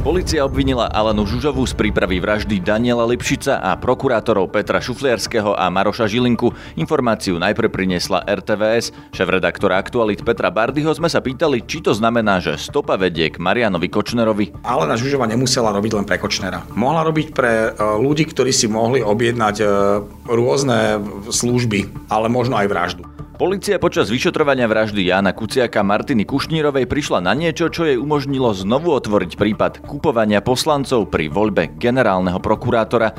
Polícia obvinila Alenu Žužovú z prípravy vraždy Daniela Lipšica a prokurátorov Petra Šufliarského a Maroša Žilinku. Informáciu najprv priniesla RTVS. Šéf-redaktora Aktualit Petra Bardyho sme sa pýtali, či to znamená, že stopa vedie k Marianovi Kočnerovi. Alena Žužova nemusela robiť len pre Kočnera. Mohla robiť pre e, ľudí, ktorí si mohli objednať e, rôzne služby, ale možno aj vraždu. Polícia počas vyšetrovania vraždy Jána Kuciaka Martiny Kušnírovej prišla na niečo, čo jej umožnilo znovu otvoriť prípad kupovania poslancov pri voľbe generálneho prokurátora.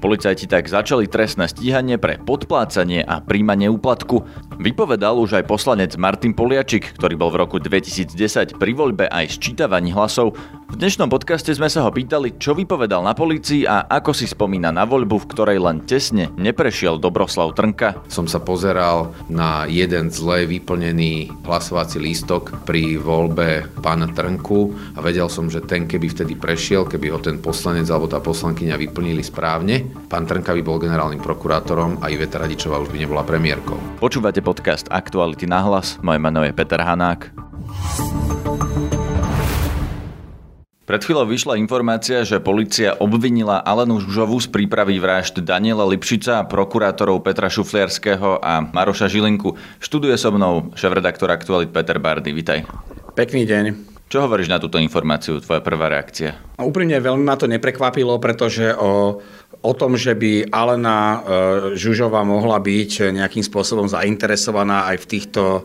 Policajti tak začali trestné stíhanie pre podplácanie a príjmanie úplatku. Vypovedal už aj poslanec Martin Poliačik, ktorý bol v roku 2010 pri voľbe aj sčítavaní hlasov. V dnešnom podcaste sme sa ho pýtali, čo vypovedal na polícii a ako si spomína na voľbu, v ktorej len tesne neprešiel Dobroslav Trnka. Som sa pozeral na jeden zle vyplnený hlasovací lístok pri voľbe pána Trnku a vedel som, že ten keby vtedy prešiel, keby ho ten poslanec alebo tá poslankyňa vyplnili správne, Pán Trnka by bol generálnym prokurátorom a Iveta Radičová už by nebola premiérkou. Počúvate podcast Aktuality na hlas. Moje meno je Peter Hanák. Pred chvíľou vyšla informácia, že policia obvinila Alenu Žužovú z prípravy vražd Daniela Lipšica, prokurátorov Petra Šufliarského a Maroša Žilinku. Študuje so mnou šéf-redaktor Aktualit Peter Bardy. Vitaj. Pekný deň. Čo hovoríš na túto informáciu, tvoja prvá reakcia? Úprimne veľmi ma to neprekvapilo, pretože o, o tom, že by Alena e, Žužová mohla byť nejakým spôsobom zainteresovaná aj v týchto e,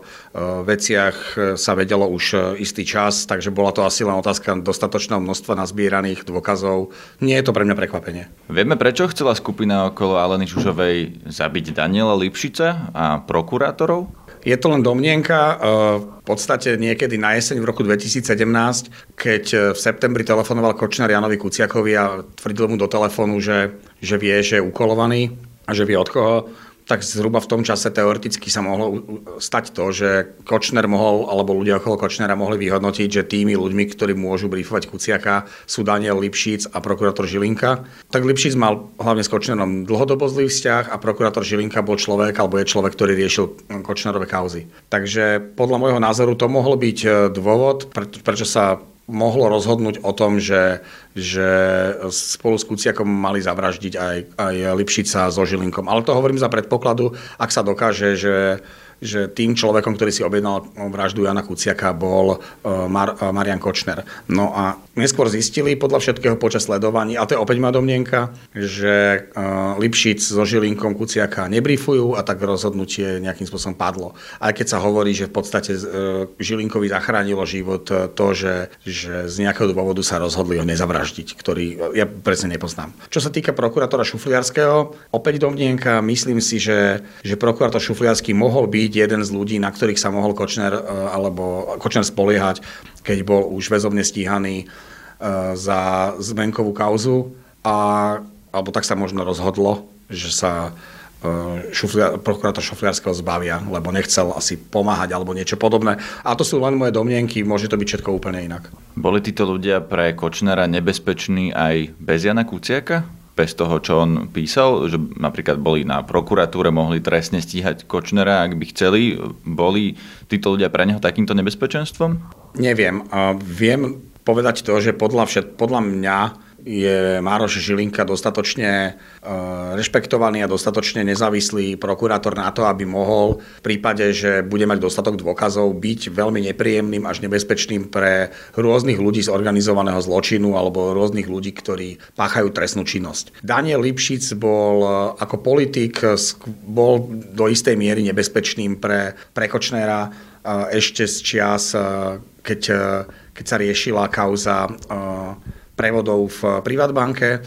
veciach e, sa vedelo už istý čas, takže bola to asi len otázka dostatočného množstva nazbieraných dôkazov. Nie je to pre mňa prekvapenie. Vieme, prečo chcela skupina okolo Aleny Žužovej zabiť Daniela Lipšica a prokurátorov? Je to len domnienka. E, v podstate niekedy na jeseň v roku 2017, keď e, v septembri telefonoval Kočner Janovi Kuciakovi a tvrdil mu do telefónu, že, že vie, že je ukolovaný a že vie od koho, tak zhruba v tom čase teoreticky sa mohlo stať to, že Kočner mohol, alebo ľudia okolo Kočnera mohli vyhodnotiť, že tými ľuďmi, ktorí môžu briefovať Kuciaka, sú Daniel Lipšic a prokurátor Žilinka. Tak Lipšic mal hlavne s Kočnerom dlhodobo zlý vzťah a prokurátor Žilinka bol človek, alebo je človek, ktorý riešil Kočnerové kauzy. Takže podľa môjho názoru to mohol byť e, dôvod, prečo sa mohlo rozhodnúť o tom, že, že spolu s Kuciakom mali zavraždiť aj, aj Lipšica so Žilinkom. Ale to hovorím za predpokladu, ak sa dokáže, že že tým človekom, ktorý si objednal vraždu Jana Kuciaka, bol e, Mar- e, Marian Kočner. No a neskôr zistili podľa všetkého počas sledovaní, a to je opäť moja domnienka, že e, Lipšic so Žilinkom Kuciaka nebrifujú a tak rozhodnutie nejakým spôsobom padlo. Aj keď sa hovorí, že v podstate Žilinkovi zachránilo život to, že, že z nejakého dôvodu sa rozhodli ho nezavraždiť, ktorý ja presne nepoznám. Čo sa týka prokurátora Šufliarského, opäť domnienka, myslím si, že, že prokurátor Šufliarský mohol byť byť jeden z ľudí, na ktorých sa mohol Kočner, e, alebo Kočner spoliehať, keď bol už väzobne stíhaný e, za zmenkovú kauzu. A, alebo tak sa možno rozhodlo, že sa e, šuflia, prokurátor Šufliarského zbavia, lebo nechcel asi pomáhať alebo niečo podobné. A to sú len moje domnienky, môže to byť všetko úplne inak. Boli títo ľudia pre Kočnera nebezpeční aj bez Jana Kuciaka? Bez toho, čo on písal, že napríklad boli na prokuratúre, mohli trestne stíhať Kočnera, ak by chceli. Boli títo ľudia pre neho takýmto nebezpečenstvom? Neviem. Viem povedať to, že podľa, všet, podľa mňa je Mároš Žilinka dostatočne e, rešpektovaný a dostatočne nezávislý prokurátor na to, aby mohol v prípade, že bude mať dostatok dôkazov, byť veľmi nepríjemným až nebezpečným pre rôznych ľudí z organizovaného zločinu alebo rôznych ľudí, ktorí páchajú trestnú činnosť. Daniel Lipšic bol e, ako politik bol do istej miery nebezpečným pre, pre e, ešte z čias, keď, keď sa riešila kauza prevodov v Privatbanke.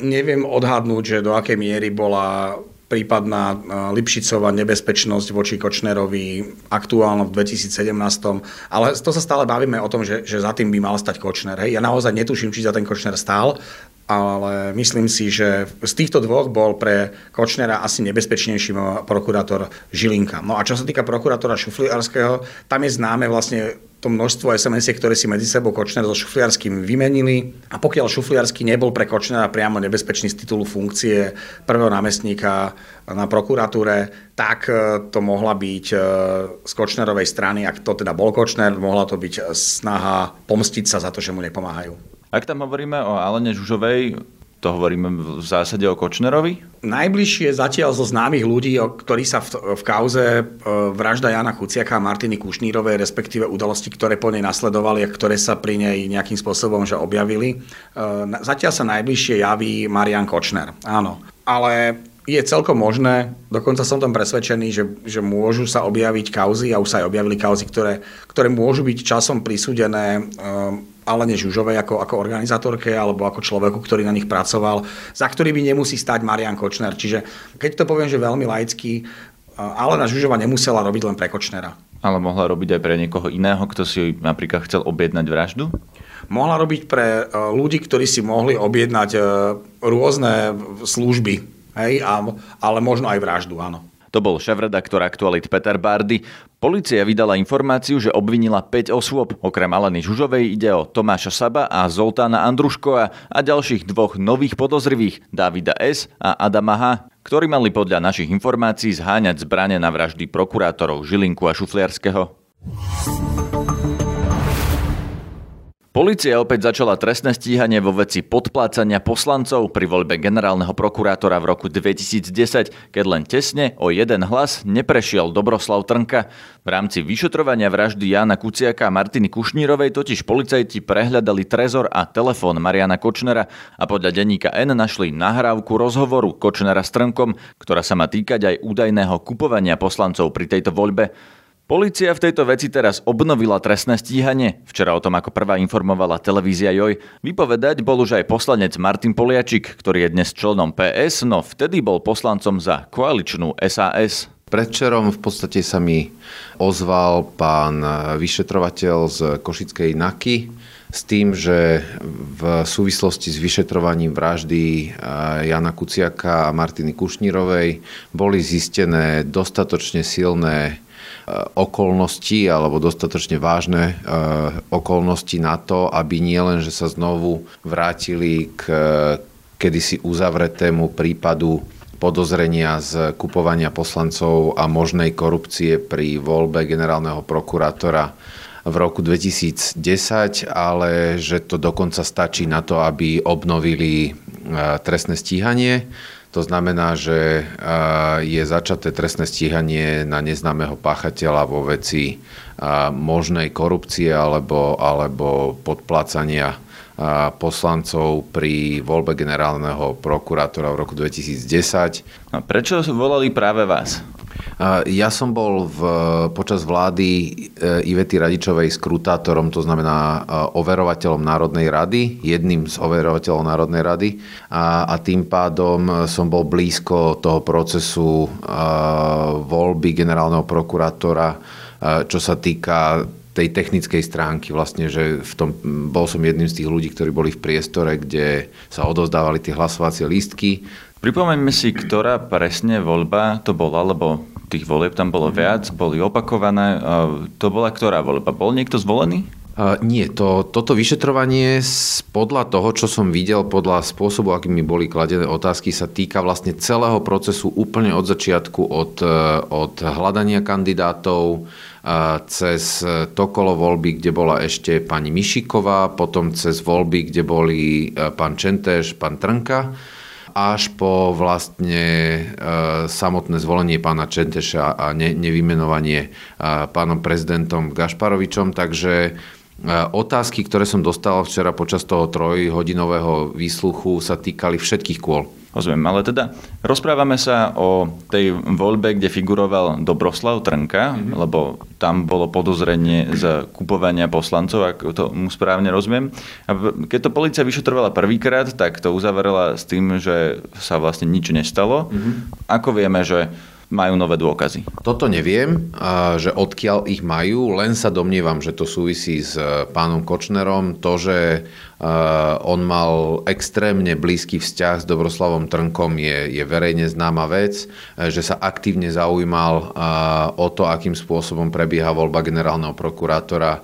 Neviem odhadnúť, že do akej miery bola prípadná Lipšicová nebezpečnosť voči Kočnerovi aktuálno v 2017. Ale to sa stále bavíme o tom, že, že za tým by mal stať Kočner. Hej. Ja naozaj netuším, či za ten Kočner stál. Ale myslím si, že z týchto dvoch bol pre Kočnera asi nebezpečnejší prokurátor Žilinka. No a čo sa týka prokurátora Šufliarského, tam je známe vlastne to množstvo sms ktoré si medzi sebou Kočner so Šufliarským vymenili. A pokiaľ Šufliarsky nebol pre Kočnera priamo nebezpečný z titulu funkcie prvého námestníka na prokuratúre, tak e, to mohla byť e, z Kočnerovej strany, ak to teda bol Kočner, mohla to byť snaha pomstiť sa za to, že mu nepomáhajú. Ak tam hovoríme o Alene Žužovej, to hovoríme v zásade o Kočnerovi? Najbližšie zatiaľ zo známych ľudí, ktorí sa v, v kauze e, vražda Jana Kuciaka a Martiny Kušnírovej, respektíve udalosti, ktoré po nej nasledovali a ktoré sa pri nej nejakým spôsobom že objavili, e, zatiaľ sa najbližšie javí Marian Kočner. Áno. Ale je celkom možné, dokonca som tam presvedčený, že, že môžu sa objaviť kauzy a už sa aj objavili kauzy, ktoré, ktoré môžu byť časom prisúdené um, Alene Žužovej ako, ako organizátorke alebo ako človeku, ktorý na nich pracoval, za ktorý by nemusí stať Marian Kočner. Čiže keď to poviem, že veľmi laicky, Alena Žužova nemusela robiť len pre Kočnera. Ale mohla robiť aj pre niekoho iného, kto si napríklad chcel objednať vraždu? Mohla robiť pre e, ľudí, ktorí si mohli objednať e, rôzne služby, hej, ale možno aj vraždu, áno. To bol šéf-redaktor Aktualit Peter Bardy. Polícia vydala informáciu, že obvinila 5 osôb. Okrem Aleny Žužovej ide o Tomáša Saba a Zoltána Andruškova a ďalších dvoch nových podozrivých, Davida S. a Adama H., ktorí mali podľa našich informácií zháňať zbrane na vraždy prokurátorov Žilinku a Šufliarského. Polícia opäť začala trestné stíhanie vo veci podplácania poslancov pri voľbe generálneho prokurátora v roku 2010, keď len tesne o jeden hlas neprešiel Dobroslav Trnka. V rámci vyšetrovania vraždy Jana Kuciaka a Martiny Kušnírovej totiž policajti prehľadali trezor a telefón Mariana Kočnera a podľa denníka N našli nahrávku rozhovoru Kočnera s Trnkom, ktorá sa má týkať aj údajného kupovania poslancov pri tejto voľbe. Polícia v tejto veci teraz obnovila trestné stíhanie. Včera o tom ako prvá informovala televízia Joj. Vypovedať bol už aj poslanec Martin Poliačik, ktorý je dnes členom PS, no vtedy bol poslancom za koaličnú SAS. Predčerom v podstate sa mi ozval pán vyšetrovateľ z Košickej NAKY s tým, že v súvislosti s vyšetrovaním vraždy Jana Kuciaka a Martiny Kušnírovej boli zistené dostatočne silné Eh, okolnosti alebo dostatočne vážne eh, okolnosti na to, aby nielen, že sa znovu vrátili k eh, kedysi uzavretému prípadu podozrenia z kupovania poslancov a možnej korupcie pri voľbe generálneho prokurátora v roku 2010, ale že to dokonca stačí na to, aby obnovili trestné stíhanie. To znamená, že je začaté trestné stíhanie na neznámeho páchateľa vo veci možnej korupcie alebo, alebo podplácania poslancov pri voľbe generálneho prokurátora v roku 2010. A prečo volali práve vás? Ja som bol v, počas vlády e, Ivety Radičovej skrutátorom, to znamená e, overovateľom Národnej rady, jedným z overovateľov Národnej rady a, a tým pádom som bol blízko toho procesu voľby generálneho prokurátora, čo sa týka tej technickej stránky vlastne, že v tom, bol som jedným z tých ľudí, ktorí boli v priestore, kde sa odozdávali tie hlasovacie lístky. Pripomeňme si, ktorá presne voľba to bola, lebo tých volieb tam bolo viac, boli opakované. To bola ktorá voľba? Bol niekto zvolený? Uh, nie, to, toto vyšetrovanie podľa toho, čo som videl, podľa spôsobu, akým mi boli kladené otázky, sa týka vlastne celého procesu úplne od začiatku, od, e, od hľadania kandidátov, uh, cez to kolo voľby, kde bola ešte pani Mišiková, potom cez voľby, kde boli e, pán Čentež, pán Trnka až po vlastne e, samotné zvolenie pána Čenteša a ne, nevymenovanie e, pánom prezidentom Gašparovičom. Takže e, otázky, ktoré som dostal včera počas toho trojhodinového výsluchu sa týkali všetkých kôl. Rozumiem, ale teda rozprávame sa o tej voľbe, kde figuroval Dobroslav Trnka, mm-hmm. lebo tam bolo podozrenie z kupovania poslancov, ak to mu správne rozumiem. A keď to policia vyšetrovala prvýkrát, tak to uzavrela s tým, že sa vlastne nič nestalo. Mm-hmm. Ako vieme, že majú nové dôkazy? Toto neviem, že odkiaľ ich majú, len sa domnievam, že to súvisí s e, pánom Kočnerom. To, že e, on mal extrémne blízky vzťah s Dobroslavom Trnkom je, je verejne známa vec, e, že sa aktívne zaujímal o to, akým spôsobom prebieha voľba generálneho prokurátora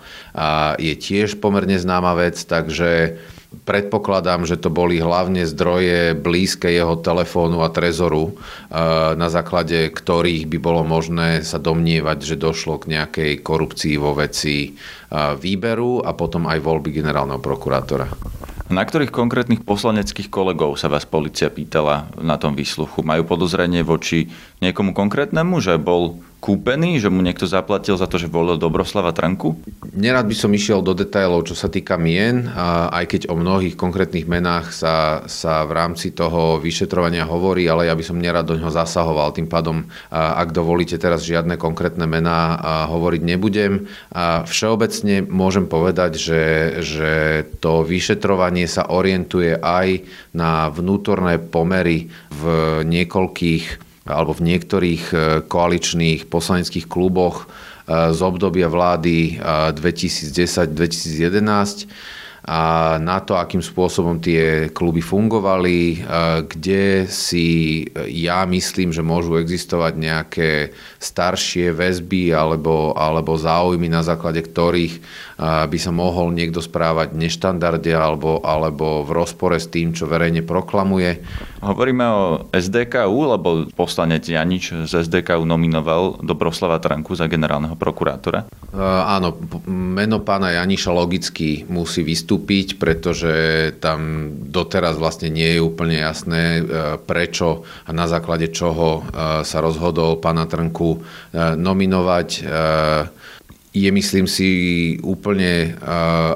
je tiež pomerne známa vec, takže Predpokladám, že to boli hlavne zdroje blízke jeho telefónu a trezoru, eh, na základe ktorých by bolo možné sa domnievať, že došlo k nejakej korupcii vo veci eh, výberu a potom aj voľby generálneho prokurátora. Na ktorých konkrétnych poslaneckých kolegov sa vás policia pýtala na tom výsluchu? Majú podozrenie voči niekomu konkrétnemu, že bol kúpený, že mu niekto zaplatil za to, že volil Dobroslava Trnku? Nerad by som išiel do detailov, čo sa týka mien, aj keď o mnohých konkrétnych menách sa, sa v rámci toho vyšetrovania hovorí, ale ja by som nerad do ňoho zasahoval. Tým pádom, ak dovolíte teraz žiadne konkrétne mená hovoriť nebudem. Všeobecne môžem povedať, že, že to vyšetrovanie sa orientuje aj na vnútorné pomery v niekoľkých alebo v niektorých e, koaličných poslaneckých kluboch e, z obdobia vlády 2010-2011 e, a na to, akým spôsobom tie kluby fungovali, kde si ja myslím, že môžu existovať nejaké staršie väzby alebo, alebo záujmy, na základe ktorých by sa mohol niekto správať neštandardne alebo, alebo v rozpore s tým, čo verejne proklamuje. Hovoríme o SDKU, lebo poslanec Janič z SDKU nominoval Dobroslava Tranku za generálneho prokurátora? Áno, meno pána Janiša logicky musí vystúpiť, pretože tam doteraz vlastne nie je úplne jasné, e, prečo a na základe čoho e, sa rozhodol pána Trnku nominovať. Je myslím si úplne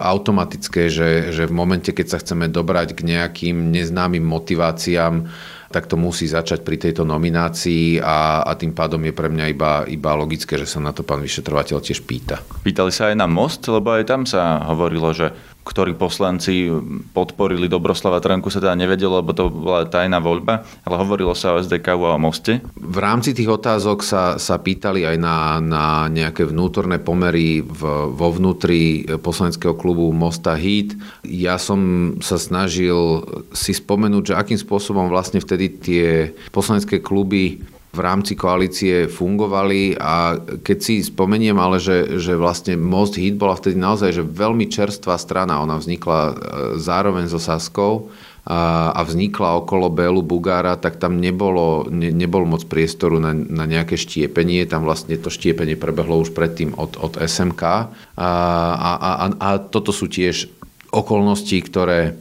automatické, že, že v momente, keď sa chceme dobrať k nejakým neznámym motiváciám, tak to musí začať pri tejto nominácii a, a tým pádom je pre mňa iba, iba logické, že sa na to pán vyšetrovateľ tiež pýta. Pýtali sa aj na most, lebo aj tam sa hovorilo, že ktorí poslanci podporili Dobroslava Trnku sa teda nevedelo, lebo to bola tajná voľba, ale hovorilo sa o SDK a o moste. V rámci tých otázok sa, sa pýtali aj na, na nejaké vnútorné pomery v, vo vnútri poslaneckého klubu Mosta Hit. Ja som sa snažil si spomenúť, že akým spôsobom vlastne vtedy tie poslanecké kluby v rámci koalície fungovali a keď si spomeniem ale, že, že vlastne Most Hit bola vtedy naozaj že veľmi čerstvá strana, ona vznikla e, zároveň so Saskou a vznikla okolo Bélu Bugára, tak tam nebolo, ne, nebol moc priestoru na, na nejaké štiepenie. Tam vlastne to štiepenie prebehlo už predtým od, od SMK. A, a, a, a toto sú tiež okolnosti, ktoré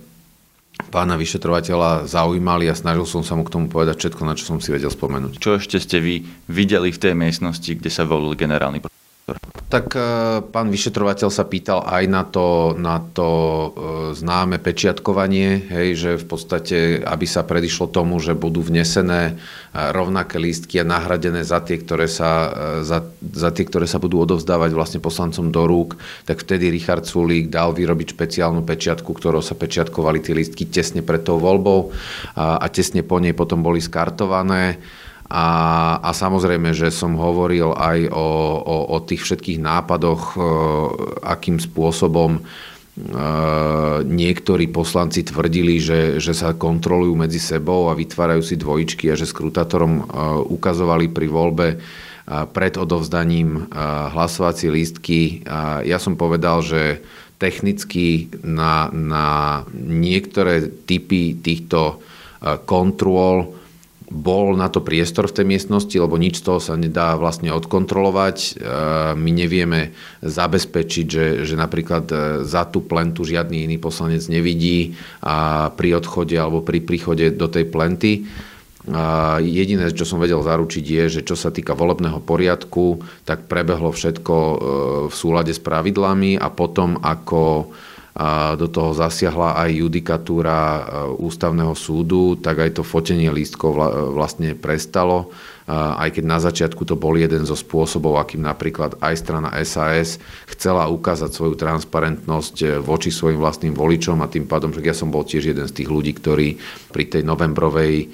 pána vyšetrovateľa zaujímali a snažil som sa mu k tomu povedať všetko, na čo som si vedel spomenúť. Čo ešte ste vy videli v tej miestnosti, kde sa volil generálny tak e, pán vyšetrovateľ sa pýtal aj na to, na to e, známe pečiatkovanie, hej, že v podstate, aby sa predišlo tomu, že budú vnesené e, rovnaké lístky a nahradené za tie, ktoré sa, za, za tie, ktoré sa budú odovzdávať vlastne poslancom do rúk, tak vtedy Richard Sulík dal vyrobiť špeciálnu pečiatku, ktorou sa pečiatkovali tie lístky tesne pred tou voľbou a, a tesne po nej potom boli skartované. A, a samozrejme, že som hovoril aj o, o, o tých všetkých nápadoch, e, akým spôsobom e, niektorí poslanci tvrdili, že, že sa kontrolujú medzi sebou a vytvárajú si dvojičky a že skrutátorom e, ukazovali pri voľbe pred odovzdaním hlasovacie lístky. Ja som povedal, že technicky na, na niektoré typy týchto kontrol bol na to priestor v tej miestnosti, lebo nič z toho sa nedá vlastne odkontrolovať. E, my nevieme zabezpečiť, že, že napríklad e, za tú plentu žiadny iný poslanec nevidí a pri odchode alebo pri príchode do tej plenty. A jediné, čo som vedel zaručiť, je, že čo sa týka volebného poriadku, tak prebehlo všetko e, v súlade s pravidlami a potom ako do toho zasiahla aj judikatúra e, ústavného súdu, tak aj to fotenie lístkov vlastne prestalo aj keď na začiatku to bol jeden zo spôsobov, akým napríklad aj strana SAS chcela ukázať svoju transparentnosť eh, voči svojim vlastným voličom a tým pádom, že ja som bol tiež jeden z tých ľudí, ktorí pri tej novembrovej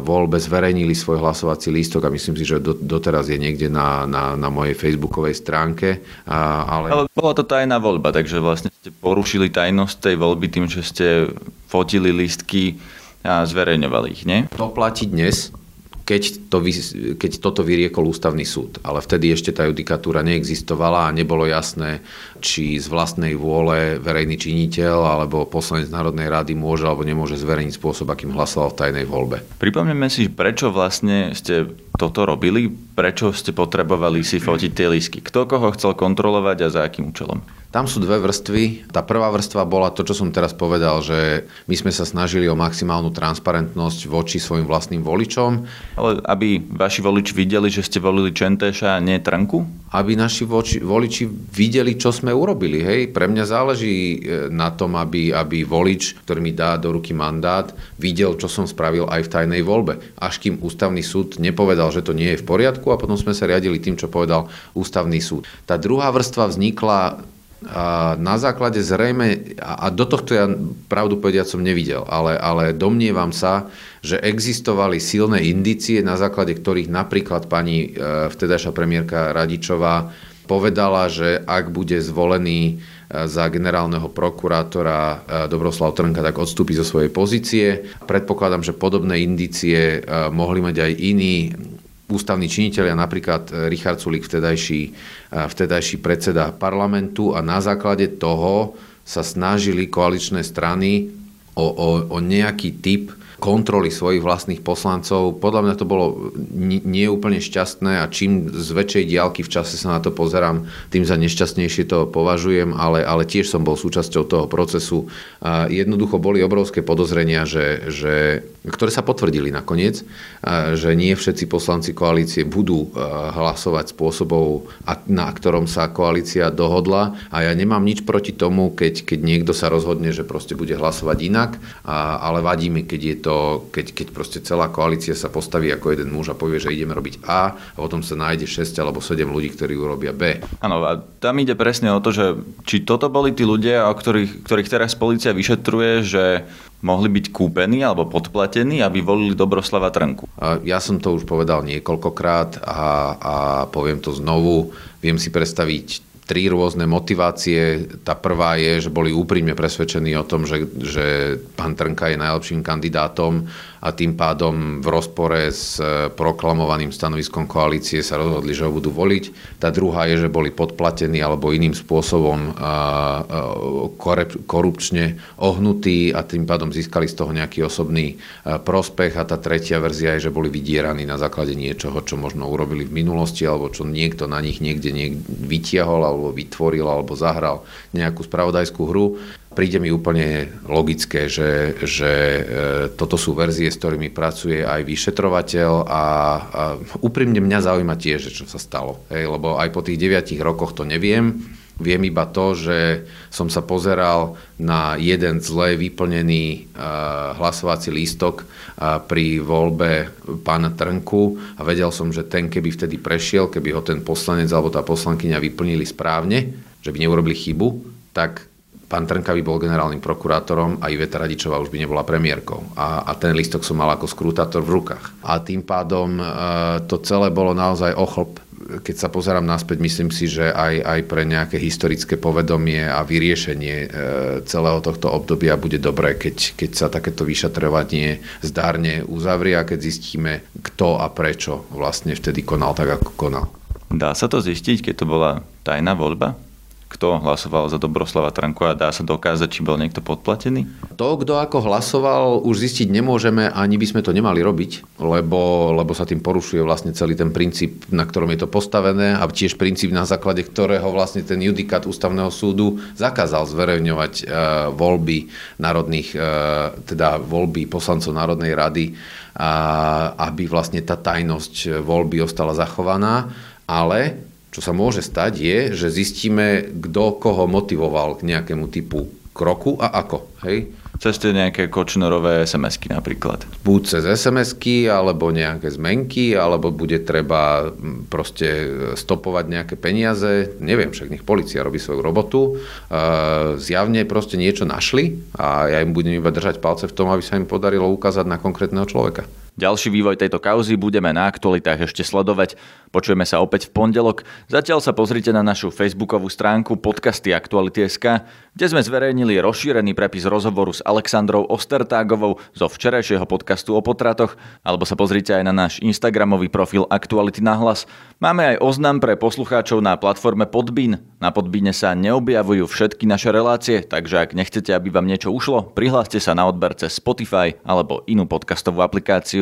voľbe zverejnili svoj hlasovací lístok a myslím si, že doteraz je niekde na, na, na mojej facebookovej stránke. Ale... ale bola to tajná voľba, takže vlastne ste porušili tajnosť tej voľby tým, že ste fotili lístky a zverejňovali ich, nie? To platí dnes, keď, to, keď toto vyriekol ústavný súd. Ale vtedy ešte tá judikatúra neexistovala a nebolo jasné, či z vlastnej vôle verejný činiteľ alebo poslanec Národnej rady môže alebo nemôže zverejniť spôsob, akým hlasoval v tajnej voľbe. Pripomneme si, prečo vlastne ste toto robili, prečo ste potrebovali si fotiť tie lísky. Kto koho chcel kontrolovať a za akým účelom? Tam sú dve vrstvy. Tá prvá vrstva bola to, čo som teraz povedal, že my sme sa snažili o maximálnu transparentnosť voči svojim vlastným voličom. Ale aby vaši voliči videli, že ste volili Čentéša a nie Trnku? Aby naši voči, voliči videli, čo sme urobili. Hej. Pre mňa záleží e, na tom, aby, aby volič, ktorý mi dá do ruky mandát, videl, čo som spravil aj v tajnej voľbe. Až kým ústavný súd nepovedal, že to nie je v poriadku a potom sme sa riadili tým, čo povedal ústavný súd. Tá druhá vrstva vznikla a na základe zrejme, a do tohto ja pravdu povediať som nevidel, ale, ale domnievam sa, že existovali silné indície, na základe ktorých napríklad pani e, vtedajšia premiérka Radičová povedala, že ak bude zvolený e, za generálneho prokurátora e, Dobroslav Trnka, tak odstúpi zo svojej pozície. Predpokladám, že podobné indície mohli mať aj iní ústavní činiteľia, napríklad e, Richard Sulik, vtedajší, e, vtedajší predseda parlamentu a na základe toho sa snažili koaličné strany o, o, o nejaký typ kontroly svojich vlastných poslancov. Podľa mňa to bolo nie úplne šťastné a čím z väčšej diálky v čase sa na to pozerám, tým za nešťastnejšie to považujem, ale, ale tiež som bol súčasťou toho procesu. A jednoducho boli obrovské podozrenia, že, že, ktoré sa potvrdili nakoniec, že nie všetci poslanci koalície budú hlasovať spôsobov, na ktorom sa koalícia dohodla a ja nemám nič proti tomu, keď, keď niekto sa rozhodne, že proste bude hlasovať inak, ale vadí mi, keď je to to, keď, keď proste celá koalícia sa postaví ako jeden muž a povie, že ideme robiť A a potom sa nájde 6 alebo 7 ľudí, ktorí urobia B. Áno, a tam ide presne o to, že či toto boli tí ľudia, o ktorých, ktorých teraz policia vyšetruje, že mohli byť kúpení alebo podplatení, aby volili Dobroslava Trnku. Ja som to už povedal niekoľkokrát a, a poviem to znovu. Viem si predstaviť tri rôzne motivácie. Tá prvá je, že boli úprimne presvedčení o tom, že, že pán Trnka je najlepším kandidátom a tým pádom v rozpore s e, proklamovaným stanoviskom koalície sa rozhodli, že ho budú voliť. Tá druhá je, že boli podplatení alebo iným spôsobom korupčne ohnutí a tým pádom získali z toho nejaký osobný prospech. A tá tretia verzia je, že boli vydieraní na základe niečoho, čo možno urobili v minulosti alebo čo niekto na nich niekde, niekde vytiahol alebo vytvoril alebo zahral nejakú spravodajskú hru príde mi úplne logické, že, že e, toto sú verzie, s ktorými pracuje aj vyšetrovateľ a, a úprimne mňa zaujíma tiež, čo sa stalo. Hej, lebo aj po tých 9 rokoch to neviem. Viem iba to, že som sa pozeral na jeden zle vyplnený uh, hlasovací lístok uh, pri voľbe pána Trnku a vedel som, že ten, keby vtedy prešiel, keby ho ten poslanec alebo tá poslankyňa vyplnili správne, že by neurobili chybu, tak pán Trnka by bol generálnym prokurátorom a Iveta Radičová už by nebola premiérkou. A, a ten listok som mal ako skrutátor v rukách. A tým pádom e, to celé bolo naozaj ochlp. Keď sa pozerám naspäť, myslím si, že aj, aj pre nejaké historické povedomie a vyriešenie e, celého tohto obdobia bude dobré, keď, keď sa takéto vyšetrovanie zdárne uzavrie a keď zistíme, kto a prečo vlastne vtedy konal tak, ako konal. Dá sa to zistiť, keď to bola tajná voľba? Kto hlasoval za Dobroslava Tranku a dá sa dokázať, či bol niekto podplatený? To, kto ako hlasoval, už zistiť nemôžeme, ani by sme to nemali robiť, lebo, lebo sa tým porušuje vlastne celý ten princíp, na ktorom je to postavené a tiež princíp, na základe ktorého vlastne ten judikát ústavného súdu zakázal zverejňovať e, voľby národných, e, teda voľby poslancov Národnej rady, a, aby vlastne tá tajnosť voľby ostala zachovaná, ale čo sa môže stať je, že zistíme, kto koho motivoval k nejakému typu kroku a ako. Hej? Cez tie nejaké kočnorové SMS-ky napríklad. Buď cez SMS-ky, alebo nejaké zmenky, alebo bude treba proste stopovať nejaké peniaze. Neviem, však nech policia robí svoju robotu. Zjavne proste niečo našli a ja im budem iba držať palce v tom, aby sa im podarilo ukázať na konkrétneho človeka. Ďalší vývoj tejto kauzy budeme na aktualitách ešte sledovať. Počujeme sa opäť v pondelok. Zatiaľ sa pozrite na našu facebookovú stránku podcasty Aktuality.sk, kde sme zverejnili rozšírený prepis rozhovoru s Alexandrou Ostertágovou zo včerajšieho podcastu o potratoch, alebo sa pozrite aj na náš Instagramový profil Aktuality na hlas. Máme aj oznam pre poslucháčov na platforme Podbean. Na Podbíne sa neobjavujú všetky naše relácie, takže ak nechcete, aby vám niečo ušlo, prihláste sa na odber cez Spotify alebo inú podcastovú aplikáciu